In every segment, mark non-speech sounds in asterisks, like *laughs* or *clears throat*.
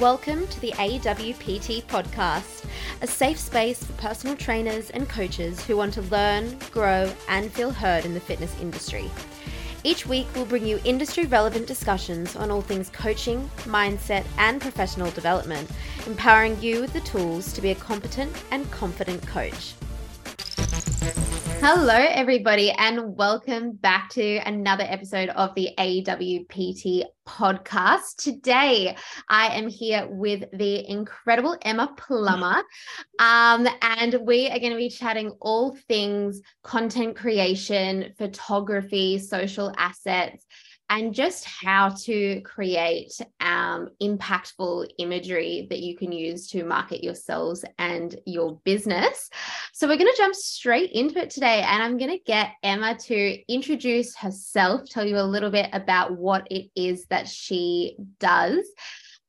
Welcome to the AWPT podcast, a safe space for personal trainers and coaches who want to learn, grow, and feel heard in the fitness industry. Each week, we'll bring you industry relevant discussions on all things coaching, mindset, and professional development, empowering you with the tools to be a competent and confident coach. Hello, everybody, and welcome back to another episode of the AWPT podcast. Today, I am here with the incredible Emma Plummer, um, and we are going to be chatting all things content creation, photography, social assets, and just how to create um, impactful imagery that you can use to market yourselves and your business. So, we're going to jump straight into it today, and I'm going to get Emma to introduce herself, tell you a little bit about what it is that she does.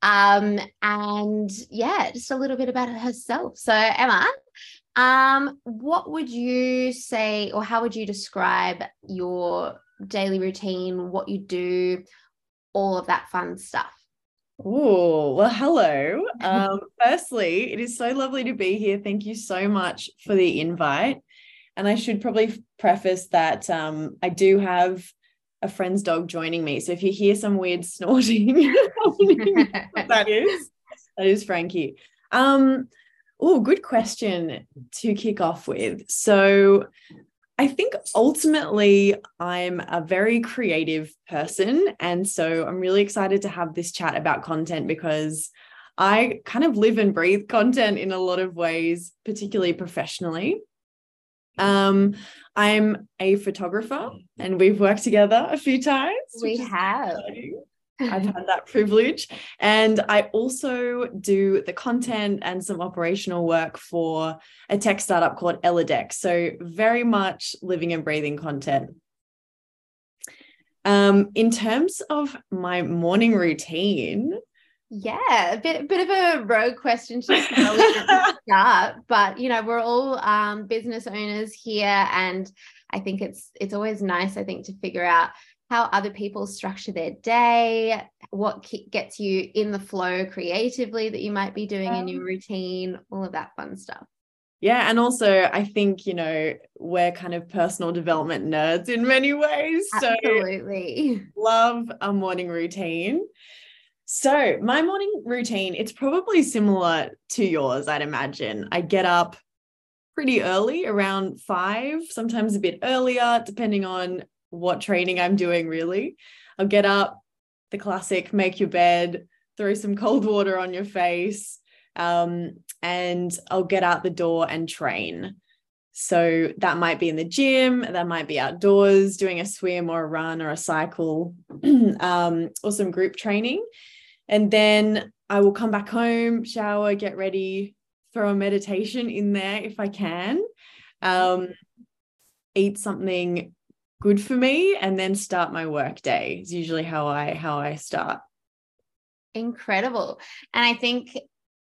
Um, and yeah, just a little bit about herself. So, Emma, um, what would you say, or how would you describe your daily routine, what you do, all of that fun stuff. Oh, well, hello. *laughs* Um, firstly, it is so lovely to be here. Thank you so much for the invite. And I should probably preface that um, I do have a friend's dog joining me. So if you hear some weird *laughs* snorting, *laughs* that is that is Frankie. Um, oh, good question to kick off with. So I think ultimately I'm a very creative person. And so I'm really excited to have this chat about content because I kind of live and breathe content in a lot of ways, particularly professionally. Um, I'm a photographer and we've worked together a few times. We have. Exciting. I've had that privilege. And I also do the content and some operational work for a tech startup called Eladex. So, very much living and breathing content. Um, in terms of my morning routine, yeah, a bit, bit of a rogue question to start, *laughs* but you know, we're all um, business owners here, and I think it's it's always nice, I think, to figure out how other people structure their day, what gets you in the flow creatively that you might be doing in your um, routine, all of that fun stuff. Yeah. And also, I think, you know, we're kind of personal development nerds in many ways. Absolutely. So *laughs* love a morning routine. So, my morning routine, it's probably similar to yours, I'd imagine. I get up pretty early, around five, sometimes a bit earlier, depending on what training I'm doing, really. I'll get up, the classic make your bed, throw some *laughs* cold water on your face, um, and I'll get out the door and train. So that might be in the gym, that might be outdoors doing a swim or a run or a cycle *clears throat* um, or some group training. And then I will come back home, shower, get ready, throw a meditation in there if I can, um, eat something good for me and then start my work day is usually how I how I start. Incredible. And I think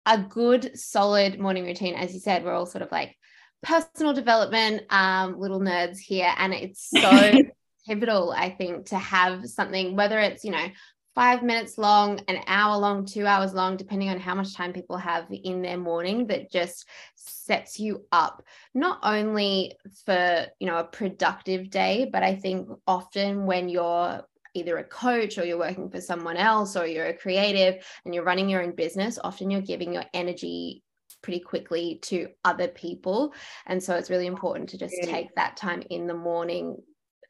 a good solid morning routine as you said we're all sort of like personal development um little nerds here and it's so *laughs* pivotal I think to have something whether it's you know five minutes long, an hour long, two hours long, depending on how much time people have in their morning, that just sets you up not only for you know a productive day, but I think often when you're either a coach or you're working for someone else or you're a creative and you're running your own business, often you're giving your energy pretty quickly to other people. And so it's really important to just take that time in the morning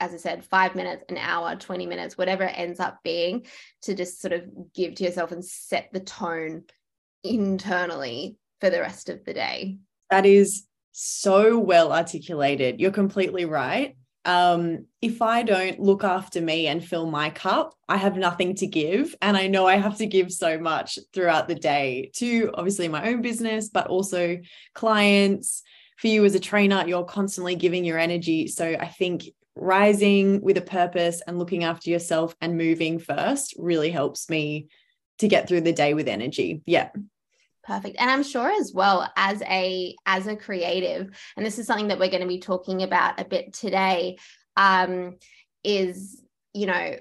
as I said, five minutes, an hour, 20 minutes, whatever it ends up being, to just sort of give to yourself and set the tone internally for the rest of the day. That is so well articulated. You're completely right. Um, if I don't look after me and fill my cup, I have nothing to give. And I know I have to give so much throughout the day to obviously my own business, but also clients. For you as a trainer, you're constantly giving your energy. So I think rising with a purpose and looking after yourself and moving first really helps me to get through the day with energy. Yeah. Perfect. And I'm sure as well as a as a creative, and this is something that we're going to be talking about a bit today, um, is you know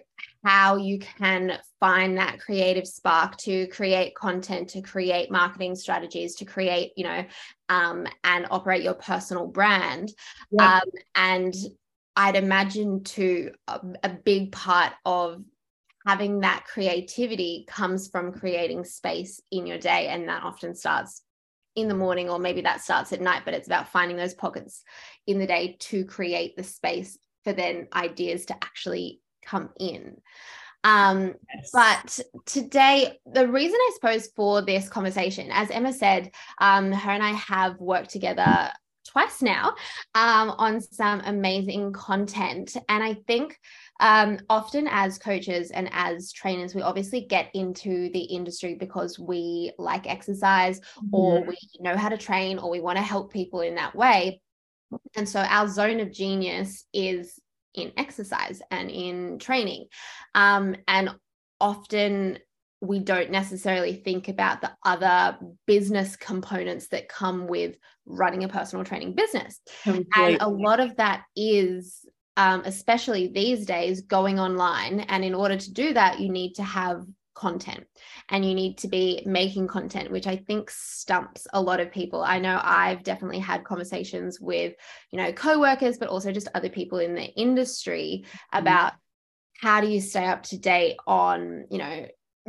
how you can find that creative spark to create content to create marketing strategies to create you know um, and operate your personal brand yeah. um, and i'd imagine too a, a big part of having that creativity comes from creating space in your day and that often starts in the morning or maybe that starts at night but it's about finding those pockets in the day to create the space for then ideas to actually come in um yes. but today the reason i suppose for this conversation as emma said um her and i have worked together twice now um, on some amazing content and i think um, often as coaches and as trainers, we obviously get into the industry because we like exercise or we know how to train or we want to help people in that way. And so our zone of genius is in exercise and in training. Um, and often we don't necessarily think about the other business components that come with running a personal training business. Completely. And a lot of that is um, especially these days, going online. And in order to do that, you need to have content and you need to be making content which i think stumps a lot of people i know i've definitely had conversations with you know co-workers but also just other people in the industry mm-hmm. about how do you stay up to date on you know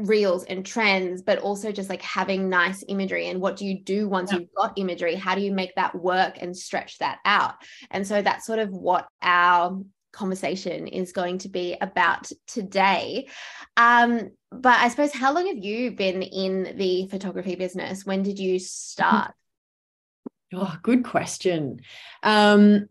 reels and trends but also just like having nice imagery. And what do you do once yeah. you've got imagery? How do you make that work and stretch that out? And so that's sort of what our conversation is going to be about today. Um but i suppose how long have you been in the photography business? When did you *laughs* start? Oh good question. Um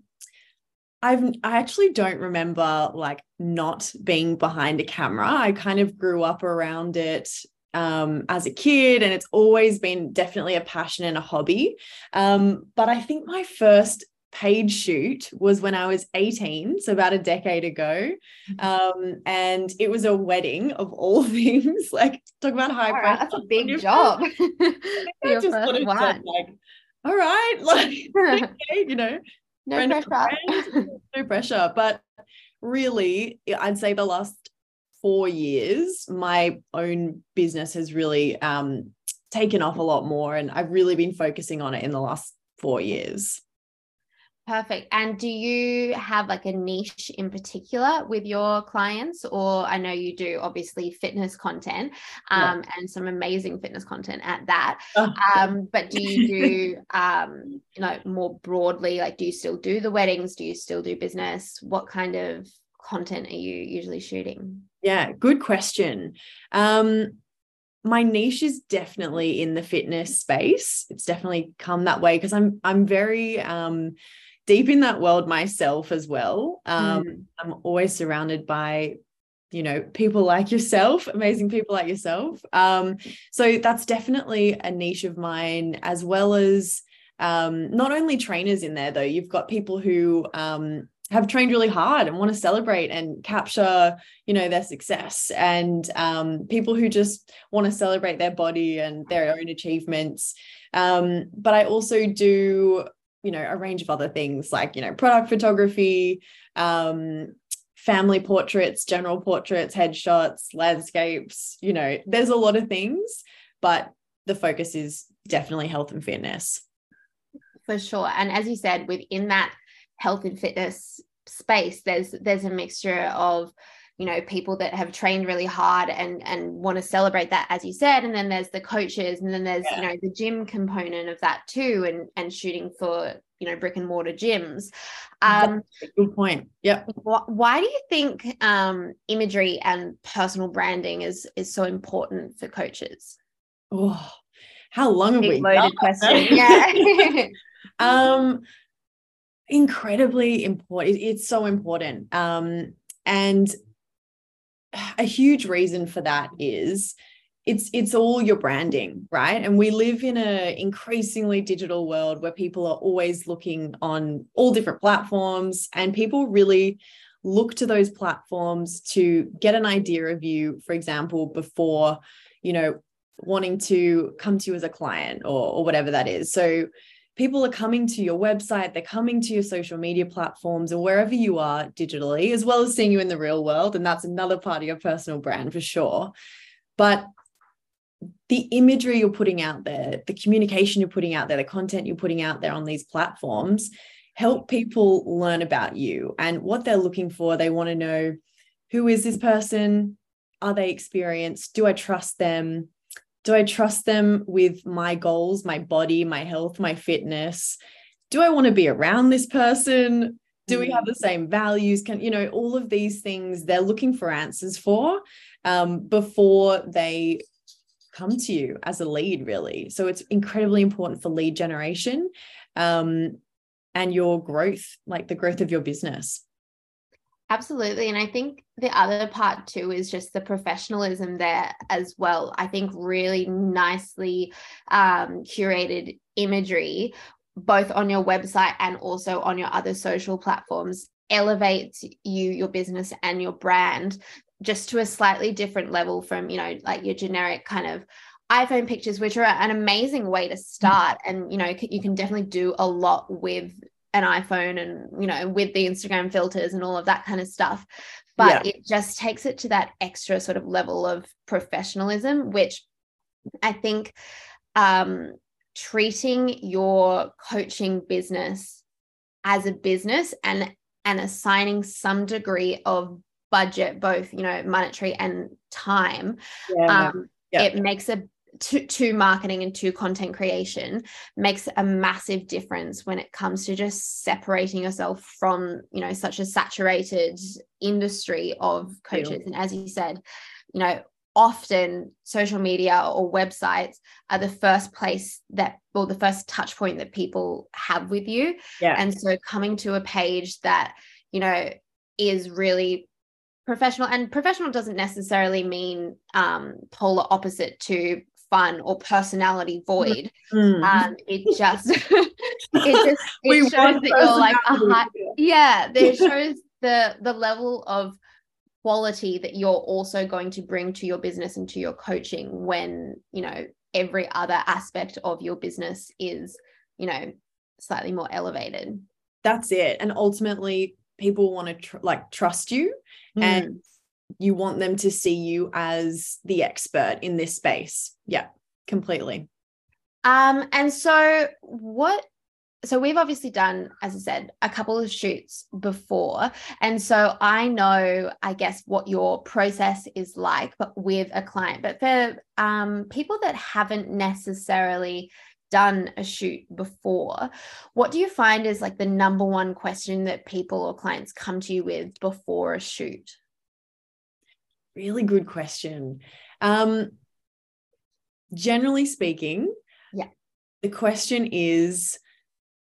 I've I actually don't remember like not being behind a camera. I kind of grew up around it um, as a kid, and it's always been definitely a passion and a hobby. Um, but I think my first paid shoot was when I was 18, so about a decade ago. Mm-hmm. Um, and it was a wedding of all *laughs* things. like talk about high right, That's a big *laughs* job. *laughs* I just one. like, all right, like okay, you know, no pressure. *laughs* no pressure. But really, I'd say the last four years, my own business has really um, taken off a lot more. And I've really been focusing on it in the last four years. Perfect. And do you have like a niche in particular with your clients? Or I know you do obviously fitness content um, yeah. and some amazing fitness content at that. Oh. Um, but do you do, *laughs* um, you know, more broadly, like do you still do the weddings? Do you still do business? What kind of content are you usually shooting? Yeah, good question. Um, my niche is definitely in the fitness space. It's definitely come that way because I'm I'm very um deep in that world myself as well. Um, mm. I'm always surrounded by you know people like yourself *laughs* amazing people like yourself um, so that's definitely a niche of mine as well as um, not only trainers in there though you've got people who um, have trained really hard and want to celebrate and capture you know their success and um, people who just want to celebrate their body and their own achievements um, but i also do you know a range of other things like you know product photography um family portraits general portraits headshots landscapes you know there's a lot of things but the focus is definitely health and fitness. For sure. And as you said within that health and fitness space there's there's a mixture of you know people that have trained really hard and and want to celebrate that as you said and then there's the coaches and then there's yeah. you know the gym component of that too and and shooting for you know brick and mortar gyms. Um good point. Yeah wh- why do you think um imagery and personal branding is is so important for coaches? Oh how long have we loaded question. *laughs* Yeah. *laughs* Um incredibly important it's so important. Um and a huge reason for that is it's it's all your branding right? And we live in a increasingly digital world where people are always looking on all different platforms and people really look to those platforms to get an idea of you for example before you know wanting to come to you as a client or, or whatever that is. So people are coming to your website, they're coming to your social media platforms or wherever you are digitally, as well as seeing you in the real world. And that's another part of your personal brand for sure. But the imagery you're putting out there, the communication you're putting out there, the content you're putting out there on these platforms help people learn about you and what they're looking for. They want to know who is this person? Are they experienced? Do I trust them? Do I trust them with my goals, my body, my health, my fitness? Do I want to be around this person? Do we have mm. the same values? Can, you know, all of these things they're looking for answers for um, before they come to you as a lead, really. So it's incredibly important for lead generation um, and your growth, like the growth of your business. Absolutely. And I think the other part too is just the professionalism there as well. I think really nicely um, curated imagery, both on your website and also on your other social platforms, elevates you, your business, and your brand just to a slightly different level from, you know, like your generic kind of iPhone pictures, which are an amazing way to start. And, you know, you can definitely do a lot with an iPhone and you know with the Instagram filters and all of that kind of stuff but yeah. it just takes it to that extra sort of level of professionalism which I think um treating your coaching business as a business and and assigning some degree of budget both you know monetary and time yeah, um, yeah. it makes a to, to marketing and to content creation makes a massive difference when it comes to just separating yourself from you know such a saturated industry of coaches yeah. and as you said you know often social media or websites are the first place that or the first touch point that people have with you yeah. and so coming to a page that you know is really professional and professional doesn't necessarily mean um, polar opposite to fun or personality void. Mm. Um, it just *laughs* it just *laughs* it shows that you're like a high, yeah, it shows the the level of quality that you're also going to bring to your business and to your coaching when you know every other aspect of your business is you know slightly more elevated that's it and ultimately people want to tr- like trust you mm. and you want them to see you as the expert in this space. Yeah, completely. Um, and so what so we've obviously done, as I said, a couple of shoots before. And so I know, I guess, what your process is like, but with a client. But for um, people that haven't necessarily done a shoot before, what do you find is like the number one question that people or clients come to you with before a shoot? Really good question. Um, generally speaking, yeah, the question is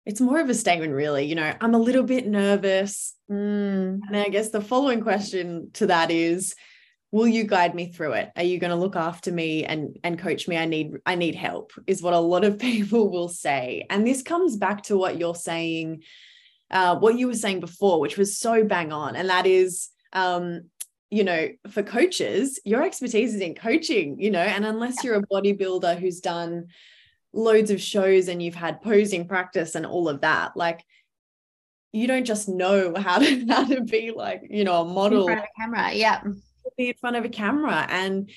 it's more of a statement, really. You know, I'm a little bit nervous. Mm. And I guess the following question to that is, will you guide me through it are you going to look after me and and coach me i need i need help is what a lot of *laughs* people will say and this comes back to what you're saying uh, what you were saying before which was so bang on and that is um, you know, for coaches, your expertise is in coaching, you know, and unless you're a bodybuilder who's done loads of shows and you've had posing practice and all of that, like you don't just know how to *laughs* how to be like, you know, a model. In front of a camera, yeah. Be in front of a camera. And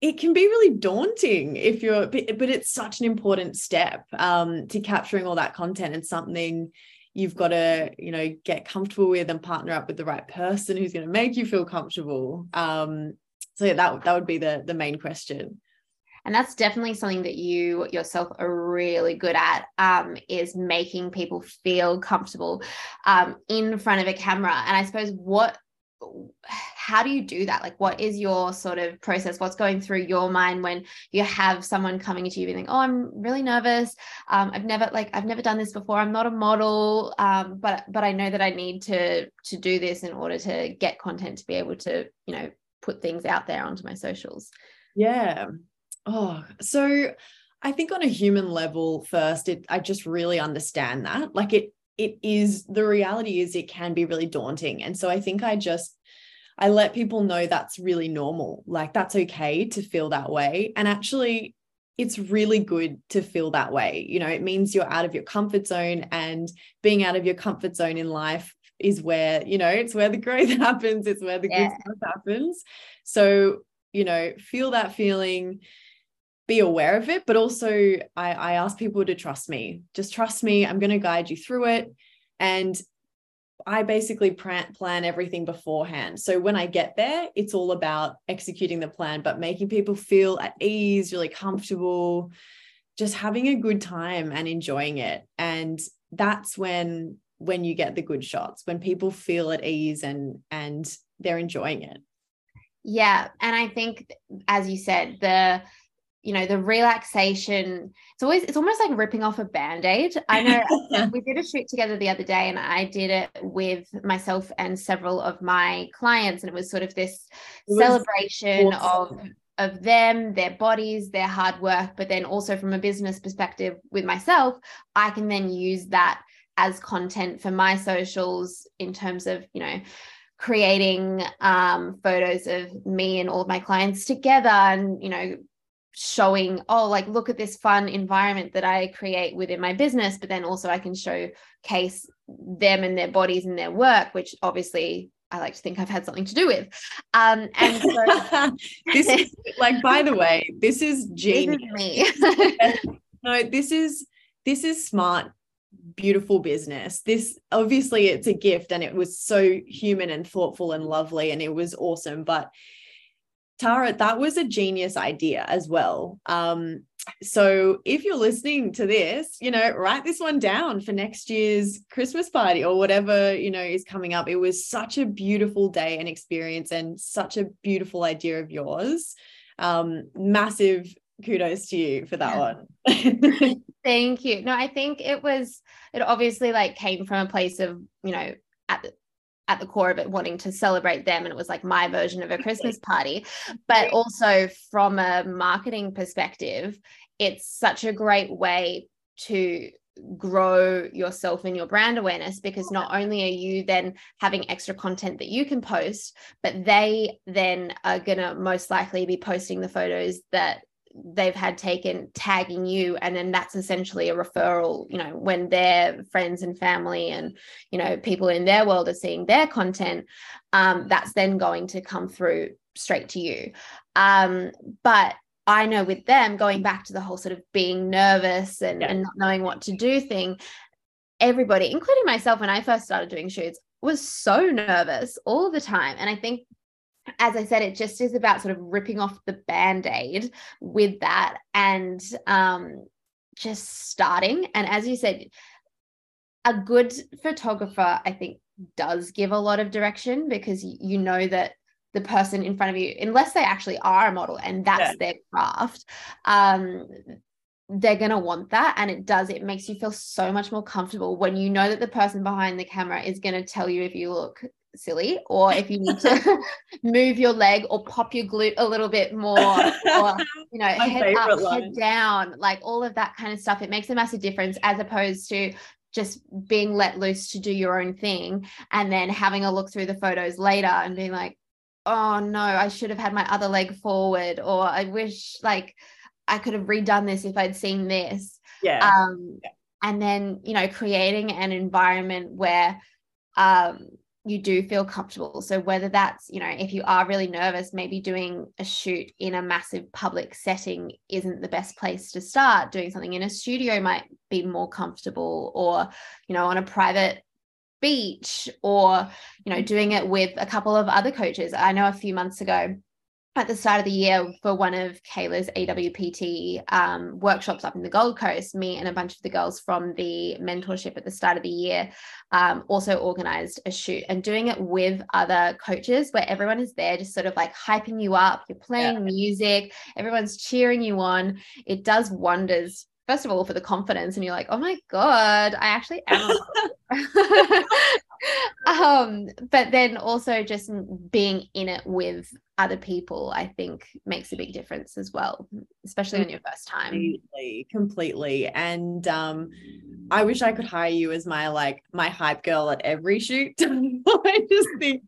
it can be really daunting if you're but it's such an important step um, to capturing all that content and something you've got to you know get comfortable with and partner up with the right person who's going to make you feel comfortable. Um so yeah, that that would be the the main question. And that's definitely something that you yourself are really good at um, is making people feel comfortable um, in front of a camera. And i suppose what how do you do that? Like what is your sort of process? What's going through your mind when you have someone coming to you and think oh i'm really nervous. Um, i've never like i've never done this before. I'm not a model um, but but i know that i need to to do this in order to get content to be able to you know put things out there onto my socials. Yeah. Oh so i think on a human level first it i just really understand that. Like it it is the reality is it can be really daunting and so i think i just i let people know that's really normal like that's okay to feel that way and actually it's really good to feel that way. You know, it means you're out of your comfort zone and being out of your comfort zone in life is where, you know, it's where the growth *laughs* happens, it's where the yeah. good stuff happens. So, you know, feel that feeling, be aware of it, but also I, I ask people to trust me. Just trust me. I'm going to guide you through it. And I basically plan everything beforehand. So when I get there, it's all about executing the plan, but making people feel at ease, really comfortable, just having a good time and enjoying it. And that's when when you get the good shots, when people feel at ease and and they're enjoying it. Yeah, and I think as you said, the you know the relaxation it's always it's almost like ripping off a band-aid i know *laughs* we did a shoot together the other day and i did it with myself and several of my clients and it was sort of this celebration awesome. of of them their bodies their hard work but then also from a business perspective with myself i can then use that as content for my socials in terms of you know creating um, photos of me and all of my clients together and you know showing oh like look at this fun environment that i create within my business but then also i can showcase them and their bodies and their work which obviously I like to think I've had something to do with. Um, and so *laughs* this is like, by the way, this is genius. *laughs* This is me. no, this is this is smart, beautiful business. This obviously it's a gift and it was so human and thoughtful and lovely and it was awesome. But Tara, that was a genius idea as well. Um, so if you're listening to this, you know, write this one down for next year's Christmas party or whatever, you know, is coming up. It was such a beautiful day and experience and such a beautiful idea of yours. Um, massive kudos to you for that one. *laughs* Thank you. No, I think it was, it obviously like came from a place of, you know, at the, at the core of it wanting to celebrate them and it was like my version of a christmas party. But also from a marketing perspective it's such a great way to grow yourself and your brand awareness because not only are you then having extra content that you can post but they then are going to most likely be posting the photos that they've had taken tagging you and then that's essentially a referral you know when their friends and family and you know people in their world are seeing their content um, that's then going to come through straight to you um, but i know with them going back to the whole sort of being nervous and, yeah. and not knowing what to do thing everybody including myself when i first started doing shoots was so nervous all the time and i think as I said, it just is about sort of ripping off the band aid with that and um, just starting. And as you said, a good photographer, I think, does give a lot of direction because you know that the person in front of you, unless they actually are a model and that's yeah. their craft, um, they're going to want that. And it does, it makes you feel so much more comfortable when you know that the person behind the camera is going to tell you if you look silly or if you need to *laughs* move your leg or pop your glute a little bit more or *laughs* you know head up line. head down like all of that kind of stuff it makes a massive difference as opposed to just being let loose to do your own thing and then having a look through the photos later and being like oh no i should have had my other leg forward or i wish like i could have redone this if i'd seen this yeah um yeah. and then you know creating an environment where um you do feel comfortable. So whether that's, you know, if you are really nervous, maybe doing a shoot in a massive public setting isn't the best place to start. Doing something in a studio might be more comfortable or, you know, on a private beach or, you know, doing it with a couple of other coaches. I know a few months ago at the start of the year for one of Kayla's AWPT um, workshops up in the Gold Coast, me and a bunch of the girls from the mentorship at the start of the year um, also organized a shoot and doing it with other coaches where everyone is there just sort of like hyping you up. You're playing yeah. music, everyone's cheering you on. It does wonders first of all for the confidence and you're like oh my god i actually am *laughs* um but then also just being in it with other people i think makes a big difference as well especially on your first time. Completely completely. And um i wish i could hire you as my like my hype girl at every shoot. *laughs* I just think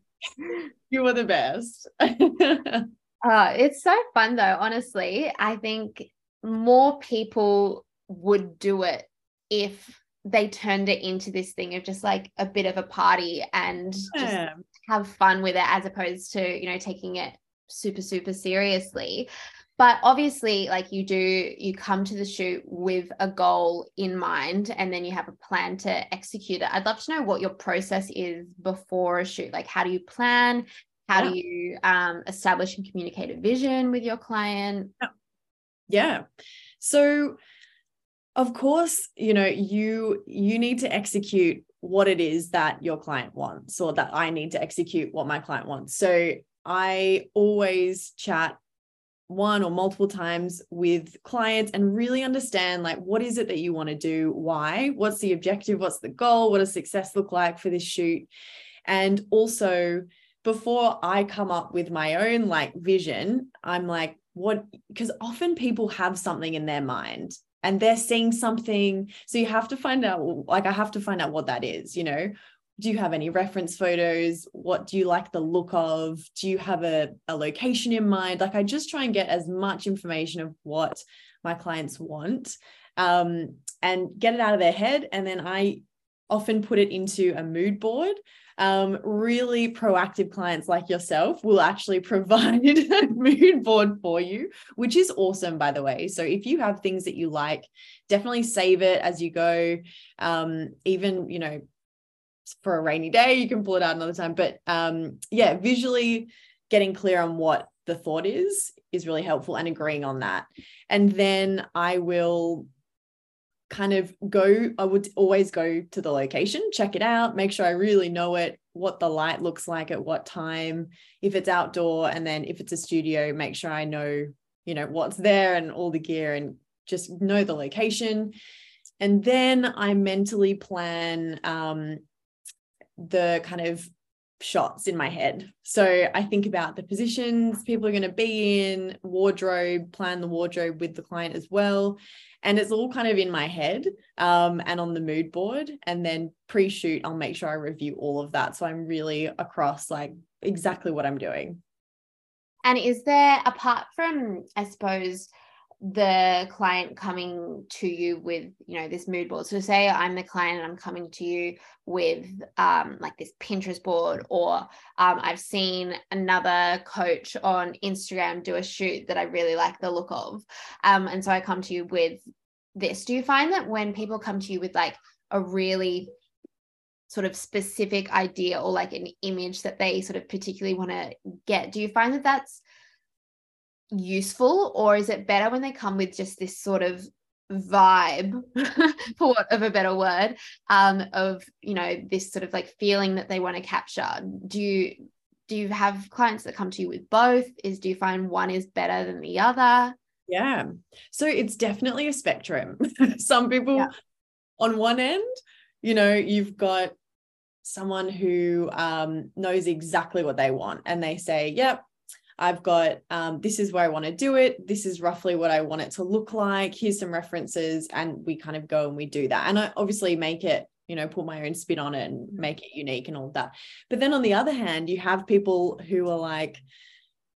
you were the best. *laughs* Uh, it's so fun though honestly. I think more people would do it if they turned it into this thing of just like a bit of a party and yeah. just have fun with it as opposed to you know taking it super super seriously but obviously like you do you come to the shoot with a goal in mind and then you have a plan to execute it i'd love to know what your process is before a shoot like how do you plan how yeah. do you um, establish and communicate a vision with your client yeah. yeah so of course you know you you need to execute what it is that your client wants or that i need to execute what my client wants. So i always chat one or multiple times with clients and really understand like what is it that you want to do? Why? What's the objective? What's the goal? What does success look like for this shoot? And also before i come up with my own like vision i'm like what because often people have something in their mind and they're seeing something. So you have to find out like i have to find out what that is you know? Do you have any reference photos? What do you like the look of? Do you have a, a location in mind? Like i just try and get as much information of what my clients want um, and get it out of their head and then i often put it into a mood board um, really proactive clients like yourself will actually *laughs* provide a mood board for you, which is awesome, by the way. So if you have things that you like, definitely save it as you go. Um, even, you know, for a rainy day, you can pull it out another time. But um, yeah, visually getting clear on what the thought is is really helpful and agreeing on that. And then I will kind of go, I would always go to the location, check it out, make sure I really know it, what the light looks like at what time, if it's outdoor, and then if it's a studio, make sure I know, you know, what's there and all the gear and just know the location. And then I mentally plan um, the kind of shots in my head. So I think about the positions people are going to be in, wardrobe, plan the wardrobe with the client as well. And it's all kind of in my head um, and on the mood board. And then pre shoot, I'll make sure I review all of that. So I'm really across like exactly what I'm doing. And is there, apart from, I suppose, the client coming to you with you know this mood board. So say i'm the client and i'm coming to you with um, like this pinterest board or um, i've seen another coach on instagram do a shoot that i really like the look of um, and so i come to you with this. Do you find that when people come to you with like a really sort of specific idea or like an image that they sort of particularly want to get do you find that that's useful or is it better when they come with just this sort of vibe *laughs* for want of a better word um of you know this sort of like feeling that they want to capture? Do you do you have clients that come to you with both? Is do you find one is better than the other? Yeah. So it's definitely a spectrum. *laughs* Some people yeah. on one end you know you've got someone who um, knows exactly what they want and they say yep I've got um, this is where I want to do it. This is roughly what I want it to look like. Here's some references. And we kind of go and we do that. And I obviously make it, you know, put my own spin on it and mm-hmm. make it unique and all that. But then on the other hand, you have people who are like,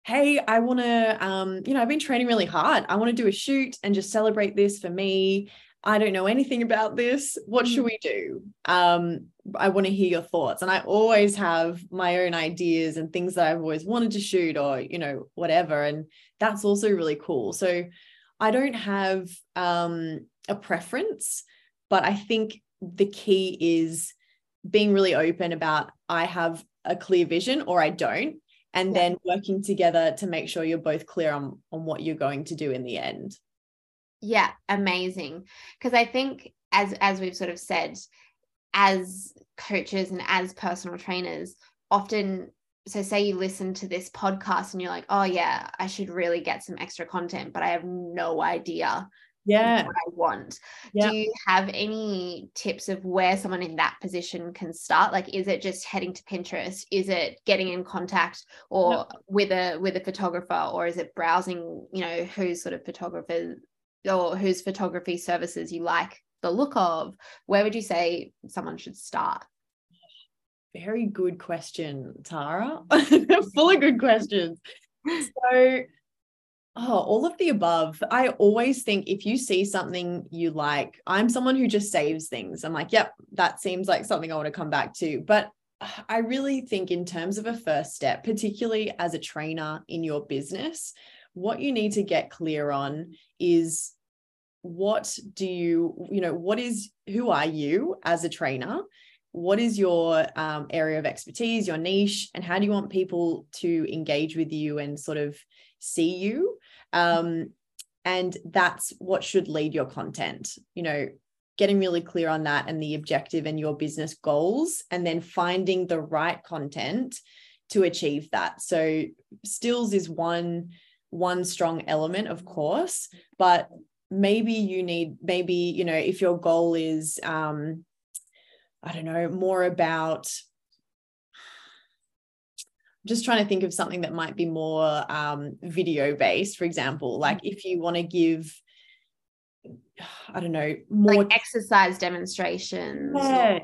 hey, I want to, um, you know, I've been training really hard. I want to do a shoot and just celebrate this for me. I don't know anything about this. What should mm. we do? Um, I want to hear your thoughts. And I always have my own ideas and things that I've always wanted to shoot or, you know, whatever. And that's also really cool. So I don't have um, a preference, but I think the key is being really open about I have a clear vision or I don't. And yeah. then working together to make sure you're both clear on, on what you're going to do in the end. Yeah, amazing. Because I think as as we've sort of said, as coaches and as personal trainers, often so say you listen to this podcast and you're like, oh yeah, I should really get some extra content, but I have no idea yeah what I want. Yeah. Do you have any tips of where someone in that position can start? Like, is it just heading to Pinterest? Is it getting in contact or no. with a with a photographer, or is it browsing, you know, who's sort of photographers or whose photography services you like the look of, where would you say someone should start? Very good question, Tara. *laughs* Full of good questions. So Oh, all of the above. I always think if you see something you like, I'm someone who just saves things. I'm like, yep, that seems like something I want to come back to. But uh, I really think, in terms of a first step, particularly as a trainer in your business, what you need to get clear on is what do you, you know, what is, who are you as a trainer? What is your um, area of expertise, your niche, and how do you want people to engage with you and sort of see you? Um, and that's what should lead your content. You know, getting really clear on that and the objective and your business goals, and then finding the right content to achieve that. So stills is one one strong element, of course, but maybe you need maybe you know if your goal is um i don't know more about just trying to think of something that might be more um, video based, for example. Like mm. if you want to give, I don't know, more like exercise demonstrations. Yeah,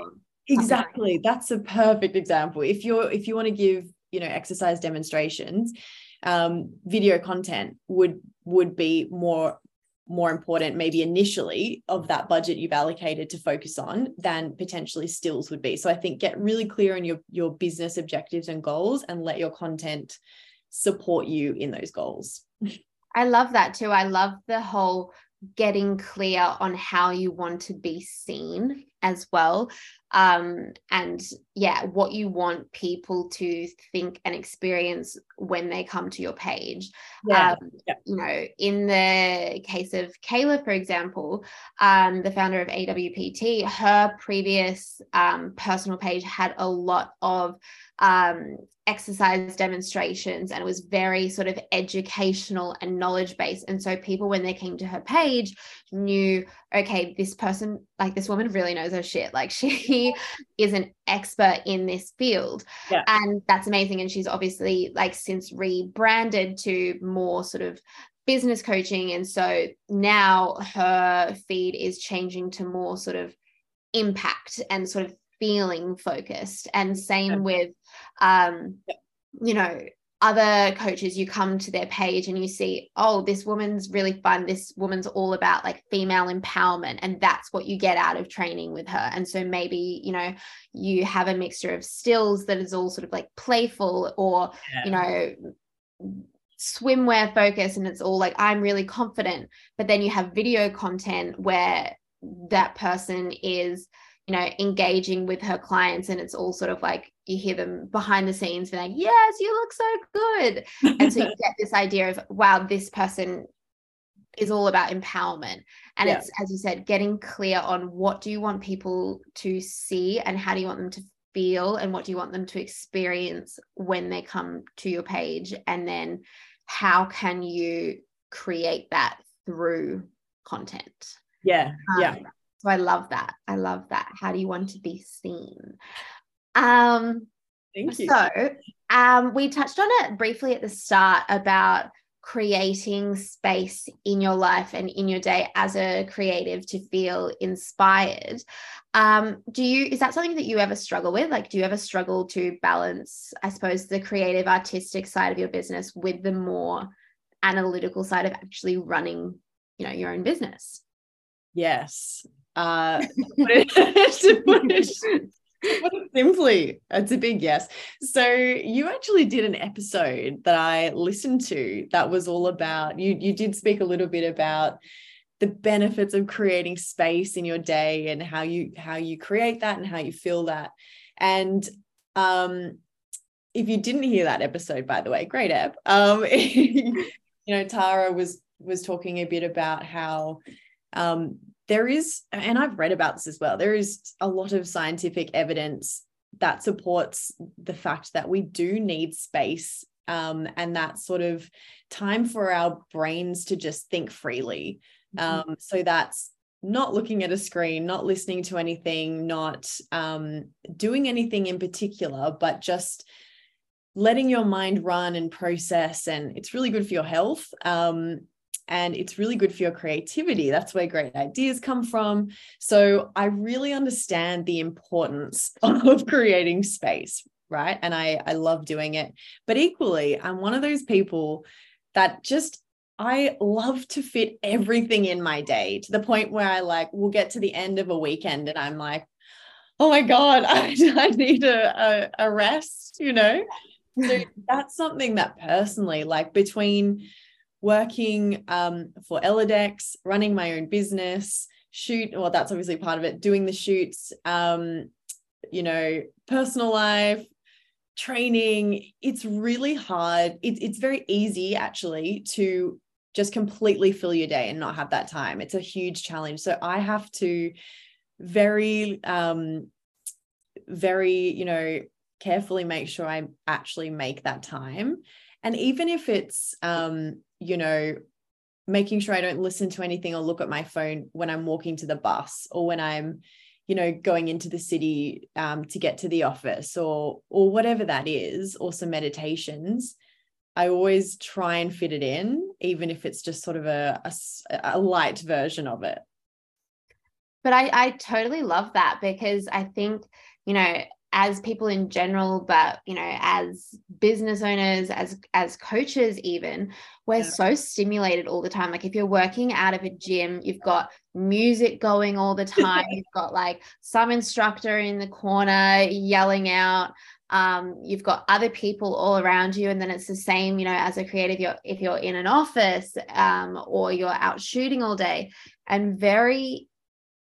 exactly. That's a perfect example. If you're if you want to give, you know, exercise demonstrations, um, video content would would be more more important maybe initially of that budget you've allocated to focus on than potentially stills would be. So i think get really clear on your your business objectives and goals and let your content support you in those goals. I love that too. I love the whole getting clear on how you want to be seen as well um and yeah what you want people to think and experience when they come to your page yeah. Um, yeah. you know in the case of kayla for example um the founder of awpt her previous um personal page had a lot of um exercise demonstrations and it was very sort of educational and knowledge based. And so people when they came to her page knew okay this person like this woman really knows her shit. Like *laughs* she is an expert in this field. Yeah. and that's amazing. And she's obviously like since rebranded to more sort of business coaching. And so now her feed is changing to more sort of impact and sort of feeling focused. And same with um you know other coaches you come to their page and you see oh this woman's really fun. This woman's all about like female empowerment and that's what you get out of training with her. And so maybe you know you have a mixture of stills that is all sort of like playful or yeah. you know swimwear focus and it's all like i'm really confident. But then you have video content where that person is you know engaging with her clients and it's all sort of like you hear them behind the scenes being like yes you look so good. And so you *laughs* get this idea of wow this person is all about empowerment. And yeah. it's as you said getting clear on what do you want people to see and how do you want them to feel and what do you want them to experience when they come to your page? And then how can you create that through content? Yeah um, yeah so I love that. I love that. How do you want to be seen? Um, Thank you. So um, we touched on it briefly at the start about creating space in your life and in your day as a creative to feel inspired. Um, do you is that something that you ever struggle with? Like, do you ever struggle to balance, I suppose, the creative, artistic side of your business with the more analytical side of actually running, you know, your own business? Yes, uh, *laughs* *laughs* *laughs* to put it, simply, it's a big yes. So you actually did an episode that I listened to that was all about you. You did speak a little bit about the benefits of creating space in your day and how you how you create that and how you feel that. And um, if you didn't hear that episode, by the way, great app. Um, you know, Tara was was talking a bit about how um, there is, and I've read about this as well, there is a lot of scientific evidence that supports the fact that we do need space um, and that sort of time for our brains to just think freely. Mm-hmm. Um, so that's not looking at a screen, not listening to anything, not um, doing anything in particular, but just letting your mind run and process. And it's really good for your health. Um, and it's really good for your creativity. That's where great ideas come from. So I really understand the importance *laughs* of creating space, right? And I I love doing it. But equally, I'm one of those people that just I love to fit everything in my day to the point where I like will get to the end of a weekend and I'm like, oh my God, *laughs* I, I need a, a, a rest, you know? So *laughs* that's something that personally, like between working um, for Eladex, running my own business, shoot, well, that's obviously part of it, doing the shoots, um, you know, personal life, training, it's really hard. It, it's very easy actually to just completely fill your day and not have that time. It's a huge challenge. So I have to very, um, very, you know, carefully make sure I actually make that time. And even if it's, um, you know, making sure I don't listen to anything or look at my phone when I'm walking to the bus or when I'm, you know, going into the city um, to get to the office or or whatever that is, or some meditations. I always try and fit it in, even if it's just sort of a, a, a light version of it. But I, I totally love that because I think, you know, as people in general but you know as business owners as as coaches even we're yeah. so stimulated all the time like if you're working out of a gym you've got music going all the time you've got like some instructor in the corner yelling out um, you've got other people all around you and then it's the same you know as a creative you're if you're in an office um, or you're out shooting all day and very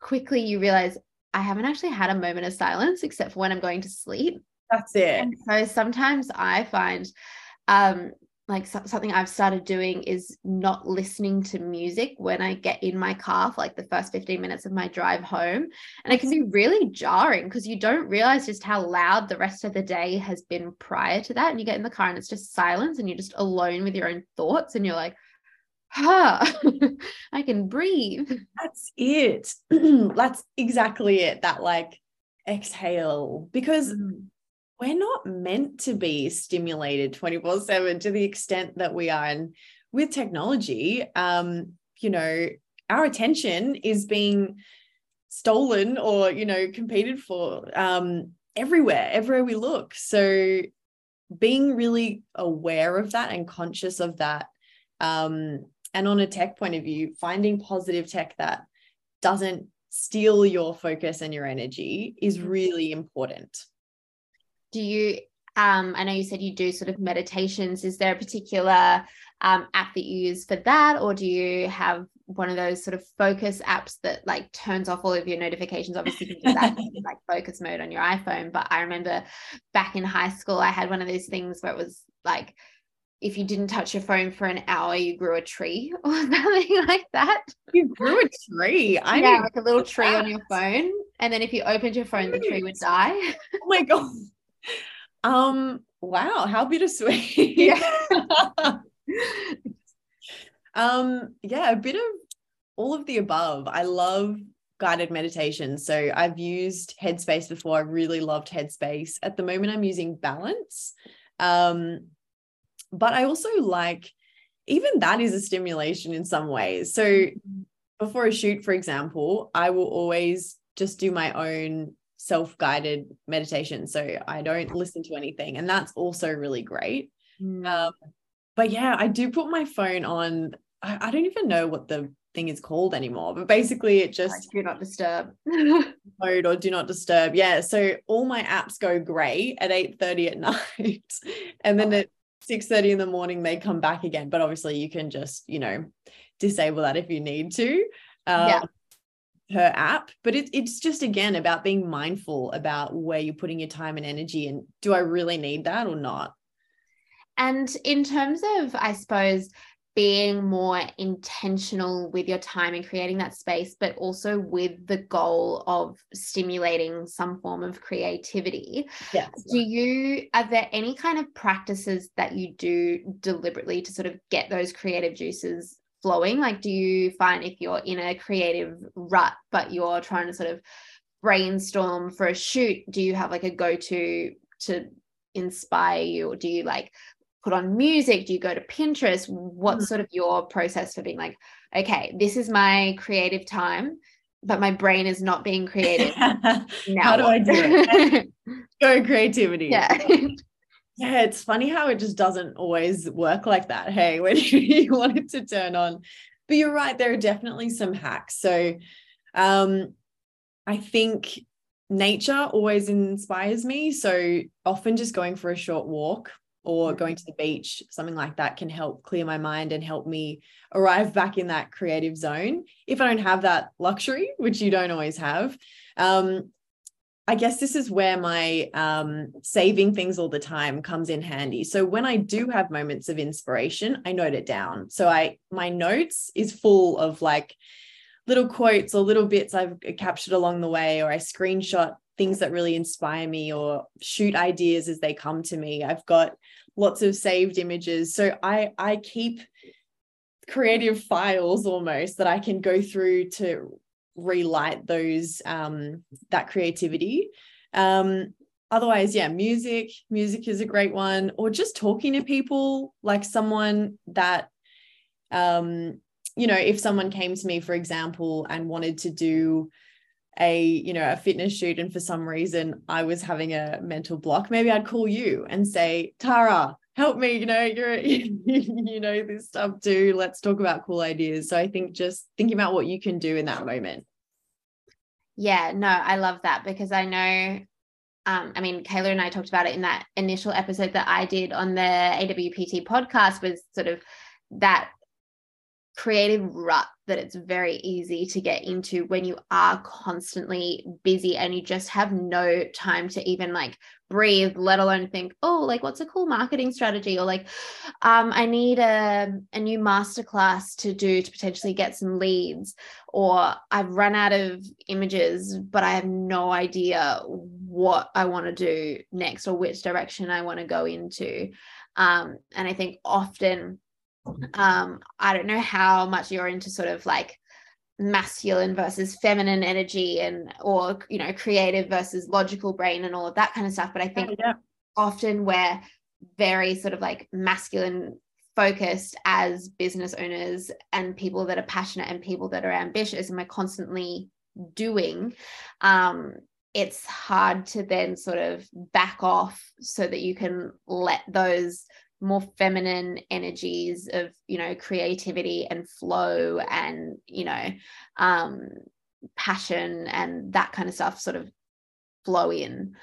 quickly you realize I haven't actually had a moment of silence except for when I'm going to sleep. That's it. And so sometimes I find um like so- something I've started doing is not listening to music when I get in my car for like the first 15 minutes of my drive home. And it can be really jarring because you don't realize just how loud the rest of the day has been prior to that. And you get in the car and it's just silence and you're just alone with your own thoughts and you're like, huh, *laughs* I can breathe. That's it. *clears throat* That's exactly it. That like exhale, because mm. we're not meant to be stimulated 24 7 to the extent that we are. And with technology, um, you know, our attention is being stolen or, you know, competed for um, everywhere, everywhere we look. So being really aware of that and conscious of that um, and on a tech point of view, finding positive tech that doesn't steal your focus and your energy is mm-hmm. really important. Do you um, I know you said you do sort of meditations. Is there a particular um, app that you use for that, or do you have one of those sort of focus apps that like turns off all of your notifications? Obviously, you can do that in like focus mode on your iPhone. But I remember back in high school, I had one of those things where it was like if you didn't touch your phone for an hour, you grew a tree *laughs* or something like that. You grew a tree. I yeah, like a little tree that. on your phone. And then if you opened your phone, the tree would die. Oh my god. Um, wow, how bittersweet. Yeah. *laughs* um, yeah, a bit of all of the above. I love guided meditation. So I've used Headspace before. I really loved Headspace. At the moment, I'm using Balance. Um, but I also like even that is a stimulation in some ways. So mm-hmm. before a shoot, for example, I will always just do my own self-guided meditation. So I don't listen to anything. And that's also really great. Mm. Um, but yeah, I do put my phone on. I, I, don't even know what the thing is called anymore, but basically it just like do not disturb *laughs* mode or do not disturb. Yeah. So all my apps go grey at 8 30 at *laughs* night. and then it 6:30 in the morning they come back again. But obviously you can just you know disable that if you need to um, yeah. her app. But it, it's just again about being mindful about where you're putting your time and energy and do i really need that or not? And in terms of i suppose being more intentional with your time and creating that space, but also with the goal of stimulating some form of creativity. Yes. Do you, are there any kind of practices that you do deliberately to sort of get those creative juices flowing? Like, do you find if you're in a creative rut, but you're trying to sort of brainstorm for a shoot, do you have like a go to to inspire you, or do you like put on music? Do you go to Pinterest? What's mm. sort of your process for being like, okay, this is my creative time, but my brain is not being creative. *laughs* now How do I do it? *laughs* go creativity. Yeah. *laughs* Yeah, it's funny how it just doesn't always work like that. Hey, when you want it to turn on. But you're right, there are definitely some hacks. So um I think nature always inspires me. So often just going for a short walk or going to the beach, something like that can help clear my mind and help me arrive back in that creative zone. If I don't have that luxury, which you don't always have, um, I guess this is where my um, saving things all the time comes in handy. So when I do have moments of inspiration, I note it down. So I my notes is full of like little quotes or little bits I've captured along the way, or I screenshot things that really inspire me or shoot ideas as they come to me. I've got lots of saved images. So I I keep creative files almost that I can go through to relight those um that creativity. Um otherwise yeah music music is a great one or just talking to people like someone that um you know if someone came to me for example and wanted to do a you know a fitness shoot and for some reason i was having a mental block maybe i'd call you and say tara help me you know you're *laughs* you know this stuff too let's talk about cool ideas. So i think just thinking about what you can do in that moment. Yeah no i love that because i know um, I mean, Kayla and I talked about it in that initial episode that I did on the AWPT podcast was sort of that creative rut that it's very easy to get into when you are constantly busy and you just have no time to even like breathe let alone think oh like what's a cool marketing strategy? or like um, i need a, a new masterclass to do to potentially get some leads or i've run out of images but i have no idea what i want to do next or which direction i want to go into. Um, and i think often um i don't know how much you're into sort of like masculine versus feminine energy and or you know creative versus logical brain and all of that kind of stuff but i think yeah. often we're very sort of like masculine focused as business owners and people that are passionate and people that are ambitious and we're constantly doing um it's hard to then sort of back off so that you can let those more feminine energies of you know creativity and flow and you know um passion and that kind of stuff sort of flow in.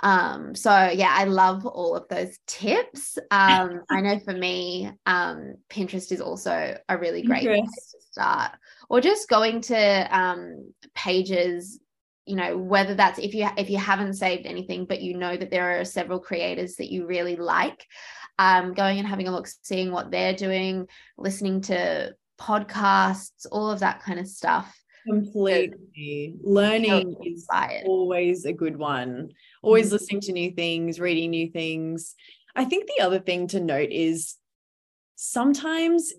Um so yeah i love all of those tips. Um i know for me um pinterest is also a really great place to start. Or just going to um pages you know whether that's if you if you haven't saved anything but you know that there are several creators that you really like um, going and having a look, seeing what they're doing, listening to podcasts, all of that kind of stuff. Completely. Learning is always a good one. Always mm-hmm. listening to new things, reading new things. I think the other thing to note is sometimes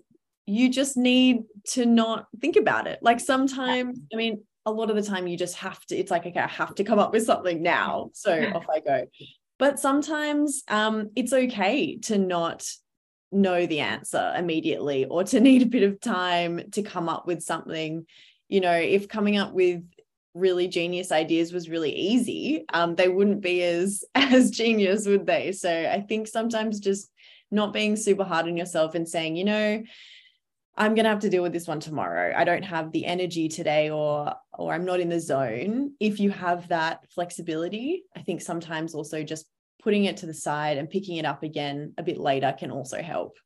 you just need to not think about it. Like sometimes, I mean, a lot of the time you just have to, it's like, okay, I have to come up with something now. So off I go. But sometimes um, it's okay to not know the answer immediately or to *laughs* need a bit of time to come up with something. You know, if coming up with really genius ideas was really easy, um, they wouldn't be as *laughs* as genius, would they? So I think sometimes just not being super hard on yourself and saying, you know, I'm going to have to deal with this one tomorrow. I don't have the energy today or or I'm not in the zone. If you have that flexibility, I think sometimes also just putting it to the side and picking it up again a bit later can also help.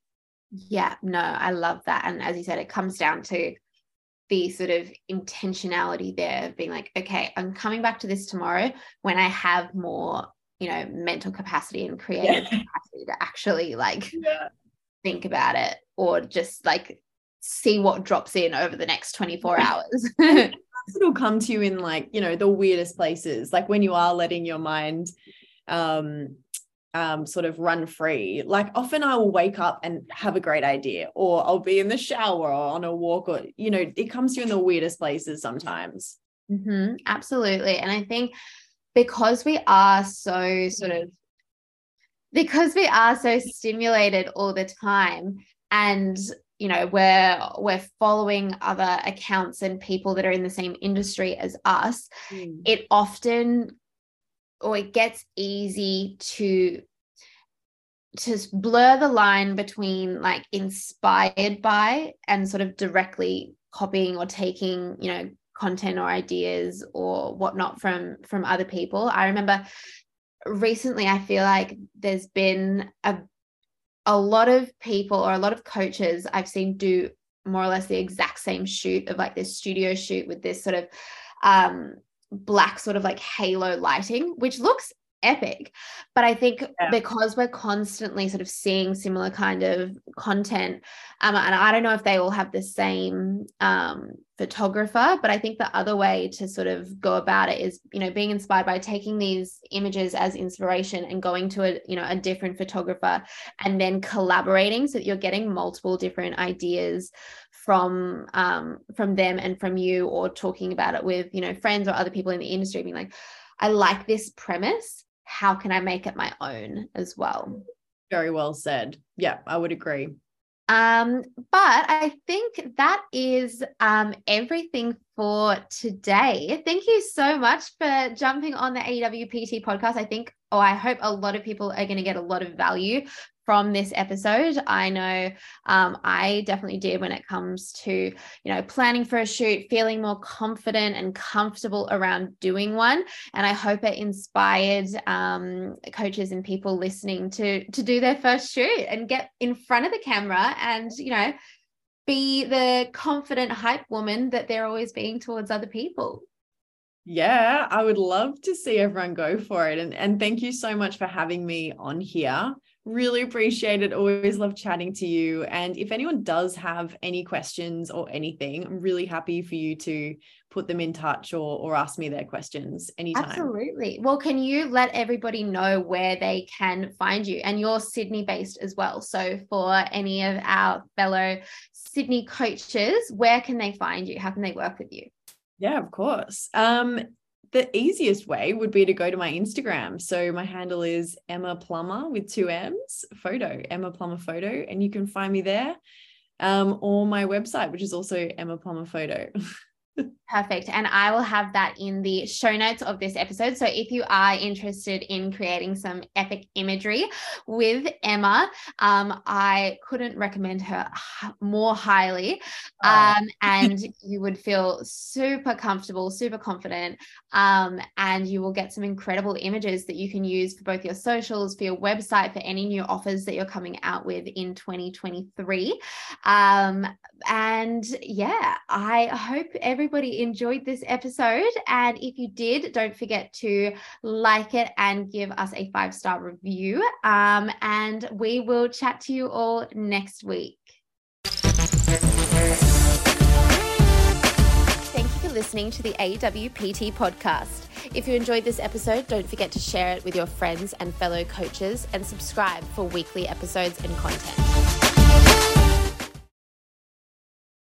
Yeah, no, I love that. And as you said, it comes down to the sort of intentionality there of being like, okay, I'm coming back to this tomorrow when I have more, you know, mental capacity and creative yeah. capacity to actually like *laughs* yeah. think about it or just like see what drops in over the next 24 hours. *laughs* *laughs* It'll come to you in like, you know, the weirdest places, like when you are letting your mind um um, sort of run free. Like often I will wake up and have a great idea, or I'll be in the shower or on a walk, or you know, it comes to you in the weirdest places sometimes. Mm-hmm, absolutely. And I think because we are so sort of because we are so stimulated all the time and you know we're we're following other accounts and people that are in the same industry as us mm. it often or it gets easy to to blur the line between like inspired by and sort of directly copying or taking you know content or ideas or whatnot from from other people i remember recently i feel like there's been a a lot of people or a lot of coaches i've seen do more or less the exact same shoot of like this studio shoot with this sort of um black sort of like halo lighting which looks epic but i think yeah. because we're constantly sort of seeing similar kind of content um, and i don't know if they all have the same um, photographer but i think the other way to sort of go about it is you know being inspired by taking these images as inspiration and going to a you know a different photographer and then collaborating so that you're getting multiple different ideas from um, from them and from you or talking about it with you know friends or other people in the industry being like i like this premise how can I make it my own as well? Very well said. Yeah, I would agree. Um, but I think that is um, everything for today. Thank you so much for jumping on the AWPT podcast. I think, oh, I hope a lot of people are going to get a lot of value from this episode. I know um, I definitely did when it comes to, you know, planning for a shoot, feeling more confident and comfortable around doing one. And I hope it inspired um, coaches and people listening to to do their first shoot and get in front of the camera and, you know, be the confident hype woman that they're always being towards other people. Yeah, I would love to see everyone go for it. And, and thank you so much for having me on here. Really appreciate it. Always love chatting to you. And if anyone does have any questions or anything, I'm really happy for you to put them in touch or, or ask me their questions anytime. Absolutely. Well, can you let everybody know where they can find you? And you're Sydney based as well. So for any of our fellow Sydney coaches, where can they find you? How can they work with you? Yeah, of course. Um, the easiest way would be to go to my Instagram. So my handle is Emma Plummer with two M's photo, Emma Plummer photo, and you can find me there. Um, or my website, which is also Emma Plummer photo. *laughs* Perfect. And I will have that in the show notes of this episode. So if you are interested in creating some epic imagery with Emma, um, I couldn't recommend her more highly. Oh. Um, *laughs* and you would feel super comfortable, super confident. Um, and you will get some incredible images that you can use for both your socials, for your website, for any new offers that you're coming out with in 2023. Um, and yeah, I hope everybody enjoyed this episode. And if you did, don't forget to like it and give us a five star review. Um, and we will chat to you all next week. Thank you for listening to the AWPT podcast. If you enjoyed this episode, don't forget to share it with your friends and fellow coaches and subscribe for weekly episodes and content.